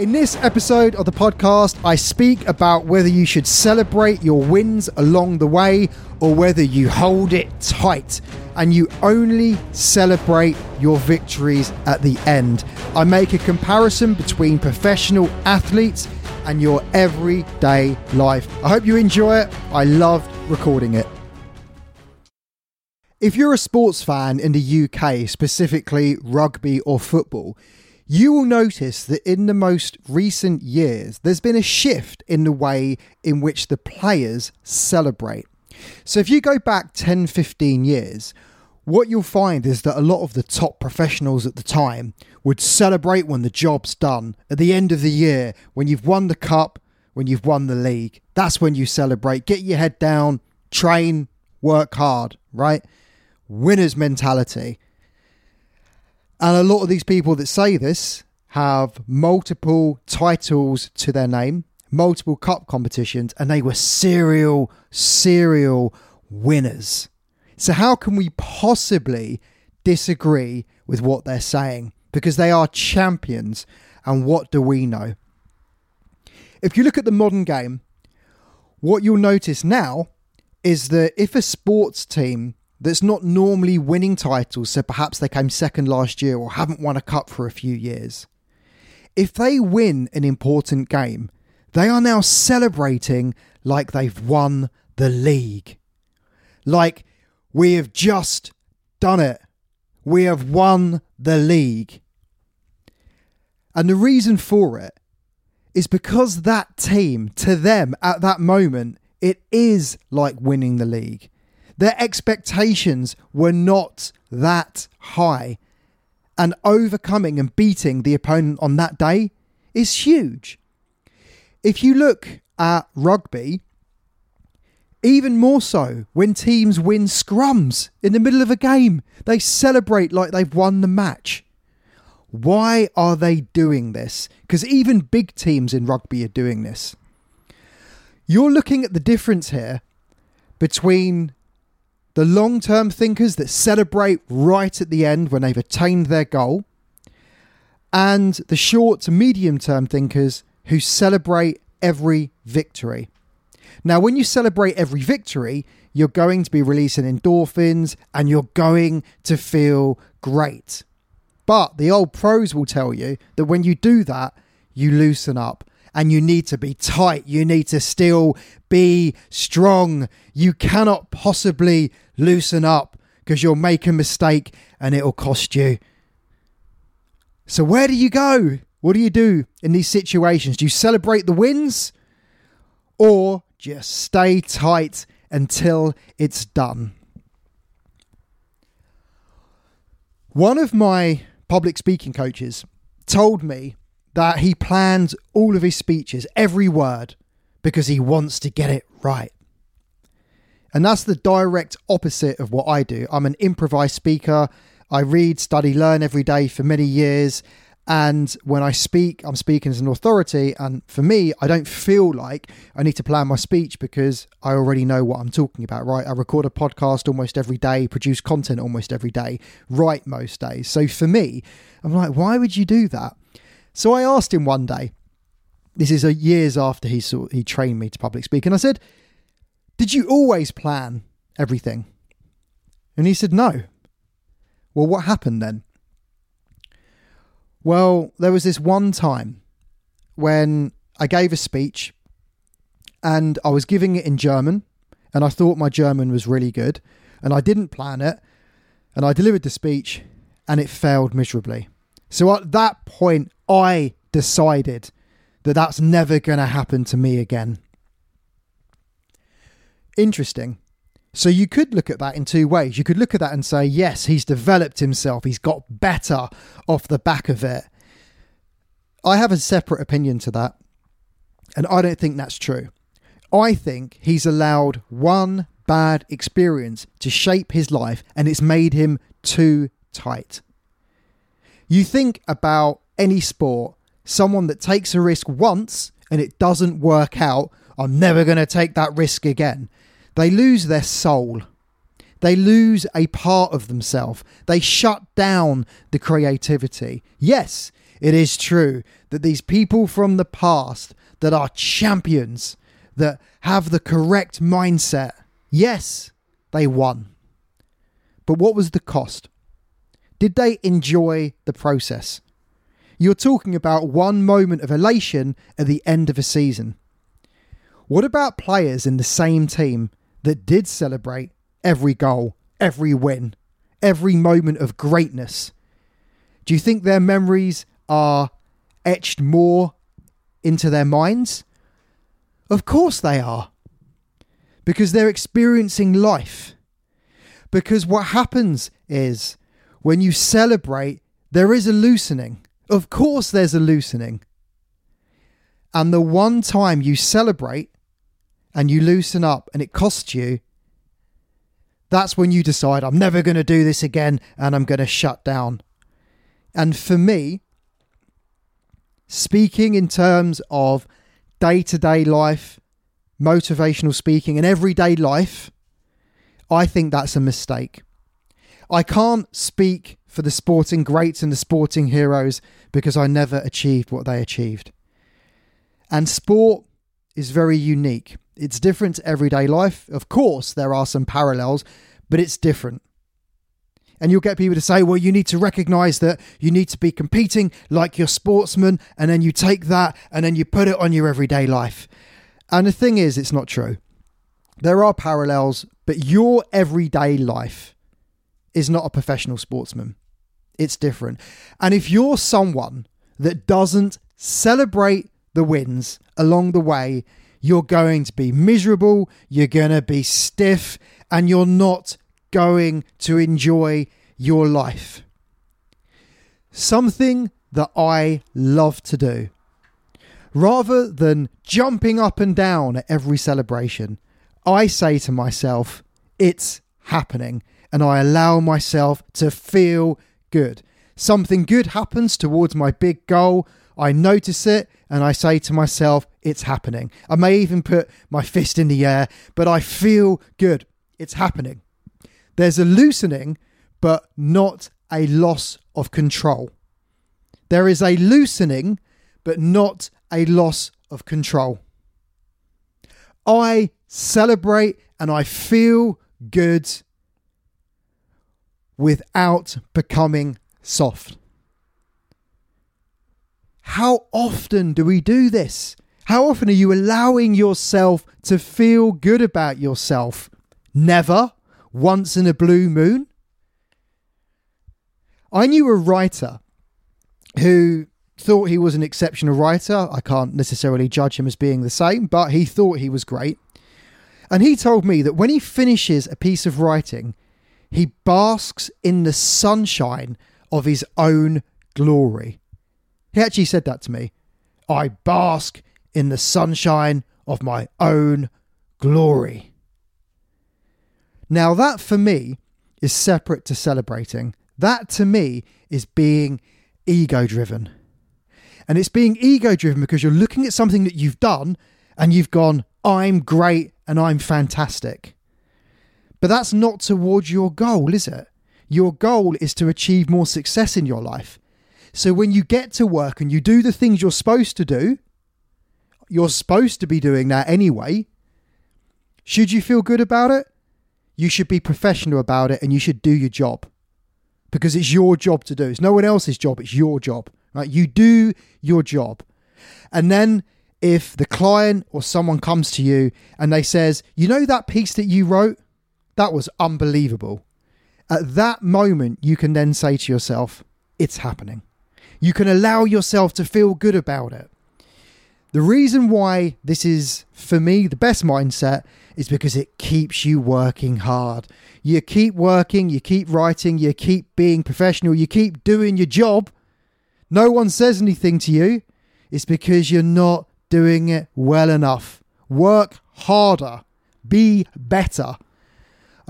In this episode of the podcast, I speak about whether you should celebrate your wins along the way or whether you hold it tight and you only celebrate your victories at the end. I make a comparison between professional athletes and your everyday life. I hope you enjoy it. I loved recording it. If you're a sports fan in the UK, specifically rugby or football, you will notice that in the most recent years, there's been a shift in the way in which the players celebrate. So if you go back 10, 15 years, what you'll find is that a lot of the top professionals at the time would celebrate when the job's done. At the end of the year, when you've won the cup, when you've won the league, that's when you celebrate. Get your head down, train, work hard, right? Winner's mentality. And a lot of these people that say this have multiple titles to their name, multiple cup competitions, and they were serial, serial winners. So, how can we possibly disagree with what they're saying? Because they are champions, and what do we know? If you look at the modern game, what you'll notice now is that if a sports team that's not normally winning titles, so perhaps they came second last year or haven't won a cup for a few years, if they win an important game, they are now celebrating like they've won the league. Like, we have just done it. We have won the league. And the reason for it is because that team, to them at that moment, it is like winning the league. Their expectations were not that high. And overcoming and beating the opponent on that day is huge. If you look at rugby, even more so when teams win scrums in the middle of a game, they celebrate like they've won the match. Why are they doing this? Because even big teams in rugby are doing this. You're looking at the difference here between the long term thinkers that celebrate right at the end when they've attained their goal, and the short to medium term thinkers who celebrate every victory. Now, when you celebrate every victory, you're going to be releasing endorphins and you're going to feel great. But the old pros will tell you that when you do that, you loosen up and you need to be tight. You need to still be strong. You cannot possibly loosen up because you'll make a mistake and it'll cost you. So, where do you go? What do you do in these situations? Do you celebrate the wins or just stay tight until it's done? One of my public speaking coaches told me that he plans all of his speeches, every word, because he wants to get it right. And that's the direct opposite of what I do. I'm an improvised speaker. I read, study, learn every day for many years. And when I speak, I'm speaking as an authority. And for me, I don't feel like I need to plan my speech because I already know what I'm talking about, right? I record a podcast almost every day, produce content almost every day, write most days. So for me, I'm like, why would you do that? So I asked him one day, this is years after he saw, he trained me to public speak, and I said, "Did you always plan everything?" And he said, "No." Well, what happened then? Well, there was this one time when I gave a speech and I was giving it in German and I thought my German was really good and I didn't plan it and I delivered the speech and it failed miserably. So at that point, I decided that that's never going to happen to me again. Interesting. So you could look at that in two ways. You could look at that and say, yes, he's developed himself, he's got better off the back of it. I have a separate opinion to that, and I don't think that's true. I think he's allowed one bad experience to shape his life and it's made him too tight. You think about any sport, someone that takes a risk once and it doesn't work out, I'm never going to take that risk again. They lose their soul. They lose a part of themselves. They shut down the creativity. Yes, it is true that these people from the past that are champions, that have the correct mindset, yes, they won. But what was the cost? Did they enjoy the process? You're talking about one moment of elation at the end of a season. What about players in the same team that did celebrate every goal, every win, every moment of greatness? Do you think their memories are etched more into their minds? Of course they are. Because they're experiencing life. Because what happens is when you celebrate, there is a loosening. Of course, there's a loosening. And the one time you celebrate and you loosen up and it costs you, that's when you decide, I'm never going to do this again and I'm going to shut down. And for me, speaking in terms of day to day life, motivational speaking, and everyday life, I think that's a mistake. I can't speak for the sporting greats and the sporting heroes because I never achieved what they achieved. And sport is very unique. It's different to everyday life. Of course, there are some parallels, but it's different. And you'll get people to say, well, you need to recognize that you need to be competing like your sportsman, and then you take that and then you put it on your everyday life. And the thing is, it's not true. There are parallels, but your everyday life is not a professional sportsman. It's different. And if you're someone that doesn't celebrate the wins along the way, you're going to be miserable, you're going to be stiff, and you're not going to enjoy your life. Something that I love to do. Rather than jumping up and down at every celebration, I say to myself, it's happening, and I allow myself to feel good. Something good happens towards my big goal. I notice it and I say to myself, it's happening. I may even put my fist in the air, but I feel good. It's happening. There's a loosening, but not a loss of control. There is a loosening, but not a loss of control. I celebrate and I feel good without becoming soft. How often do we do this? How often are you allowing yourself to feel good about yourself? Never. Once in a blue moon? I knew a writer who thought he was an exceptional writer. I can't necessarily judge him as being the same, but he thought he was great. And he told me that when he finishes a piece of writing, he basks in the sunshine of his own glory. He actually said that to me. I bask in the sunshine of my own glory. Now, that for me is separate to celebrating. That to me is being ego driven. And it's being ego driven because you're looking at something that you've done and you've gone, I'm great and I'm fantastic. But that's not towards your goal, is it? Your goal is to achieve more success in your life. So when you get to work and you do the things you're supposed to do, you're supposed to be doing that anyway. Should you feel good about it? You should be professional about it and you should do your job because it's your job to do. It's no one else's job, it's your job. Right? You do your job. And then if the client or someone comes to you and they says, "You know that piece that you wrote? That was unbelievable." At that moment, you can then say to yourself, "It's happening." You can allow yourself to feel good about it. The reason why this is, for me, the best mindset is because it keeps you working hard. You keep working, you keep writing, you keep being professional, you keep doing your job. No one says anything to you. It's because you're not doing it well enough. Work harder, be better.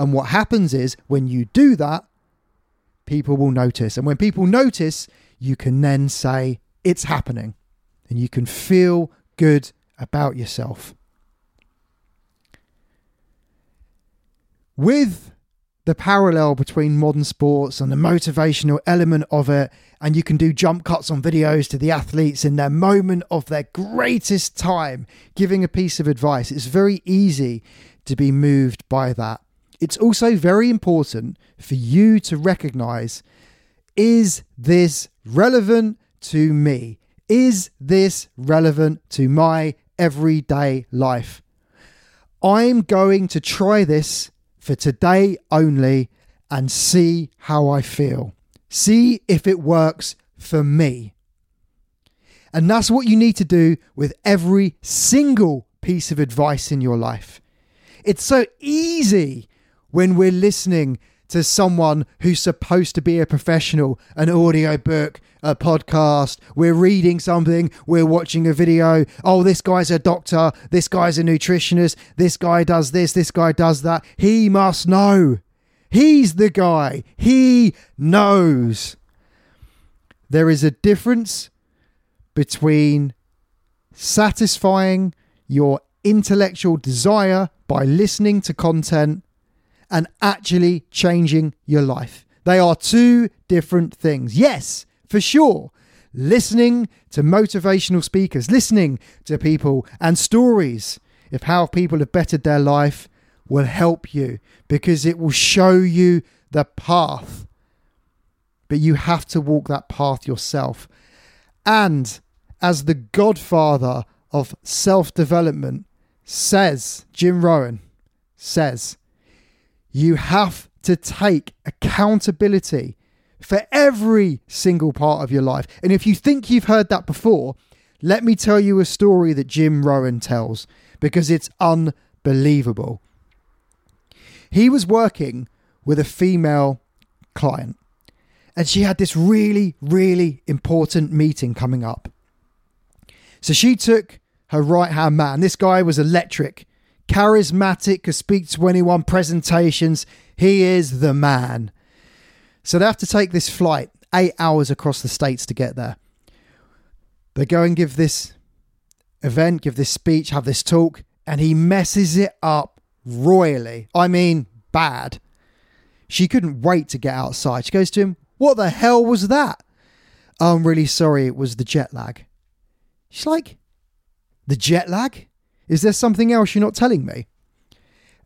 And what happens is when you do that, people will notice. And when people notice, you can then say, It's happening. And you can feel good about yourself. With the parallel between modern sports and the motivational element of it. And you can do jump cuts on videos to the athletes in their moment of their greatest time, giving a piece of advice. It's very easy to be moved by that. It's also very important for you to recognize is this relevant to me? Is this relevant to my everyday life? I'm going to try this for today only and see how I feel. See if it works for me. And that's what you need to do with every single piece of advice in your life. It's so easy when we're listening to someone who's supposed to be a professional, an audio book, a podcast, we're reading something, we're watching a video. Oh, this guy's a doctor, this guy's a nutritionist, this guy does this, this guy does that. He must know. He's the guy. He knows. There is a difference between satisfying your intellectual desire by listening to content and actually changing your life. They are two different things. Yes, for sure. Listening to motivational speakers, listening to people and stories of how people have bettered their life will help you because it will show you the path. But you have to walk that path yourself. And as the godfather of self development says, Jim Rohn says, you have to take accountability for every single part of your life. And if you think you've heard that before, let me tell you a story that Jim Rohn tells because it's unbelievable. He was working with a female client and she had this really, really important meeting coming up. So she took her right hand man. This guy was electric charismatic, could speak to anyone, presentations. He is the man. So they have to take this flight, eight hours across the states to get there. They go and give this event, give this speech, have this talk, and he messes it up royally. I mean, bad. She couldn't wait to get outside. She goes to him, What the hell was that? Oh, I'm really sorry, it was the jet lag. She's like, The jet lag? Is there something else you're not telling me?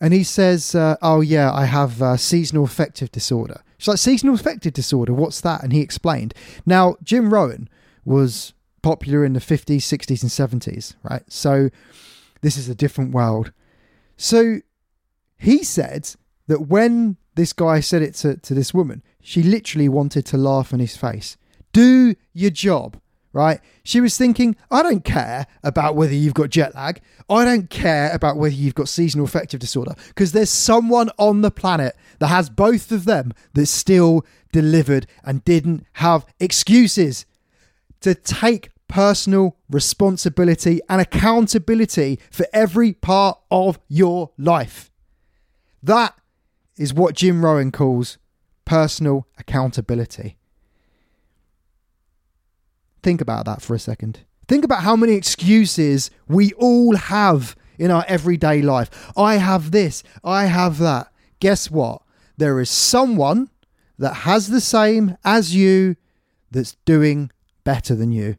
And he says, uh, Oh, yeah, I have uh, seasonal affective disorder. She's like, Seasonal affective disorder? What's that? And he explained. Now, Jim Rohn was popular in the 50s, 60s, and 70s, right? So this is a different world. So he said that when this guy said it to, to this woman, she literally wanted to laugh in his face. Do your job right? She was thinking, I don't care about whether you've got jet lag. I don't care about whether you've got seasonal affective disorder because there's someone on the planet that has both of them that still delivered and didn't have excuses to take personal responsibility and accountability for every part of your life. That is what Jim Rohn calls personal accountability. Think about that for a second. Think about how many excuses we all have in our everyday life. I have this, I have that. Guess what? There is someone that has the same as you that's doing better than you.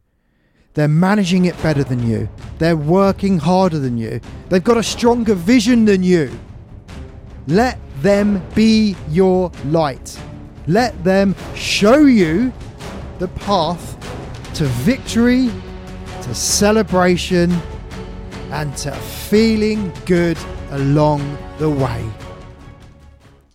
They're managing it better than you. They're working harder than you. They've got a stronger vision than you. Let them be your light. Let them show you the path to victory, to celebration, and to feeling good along the way.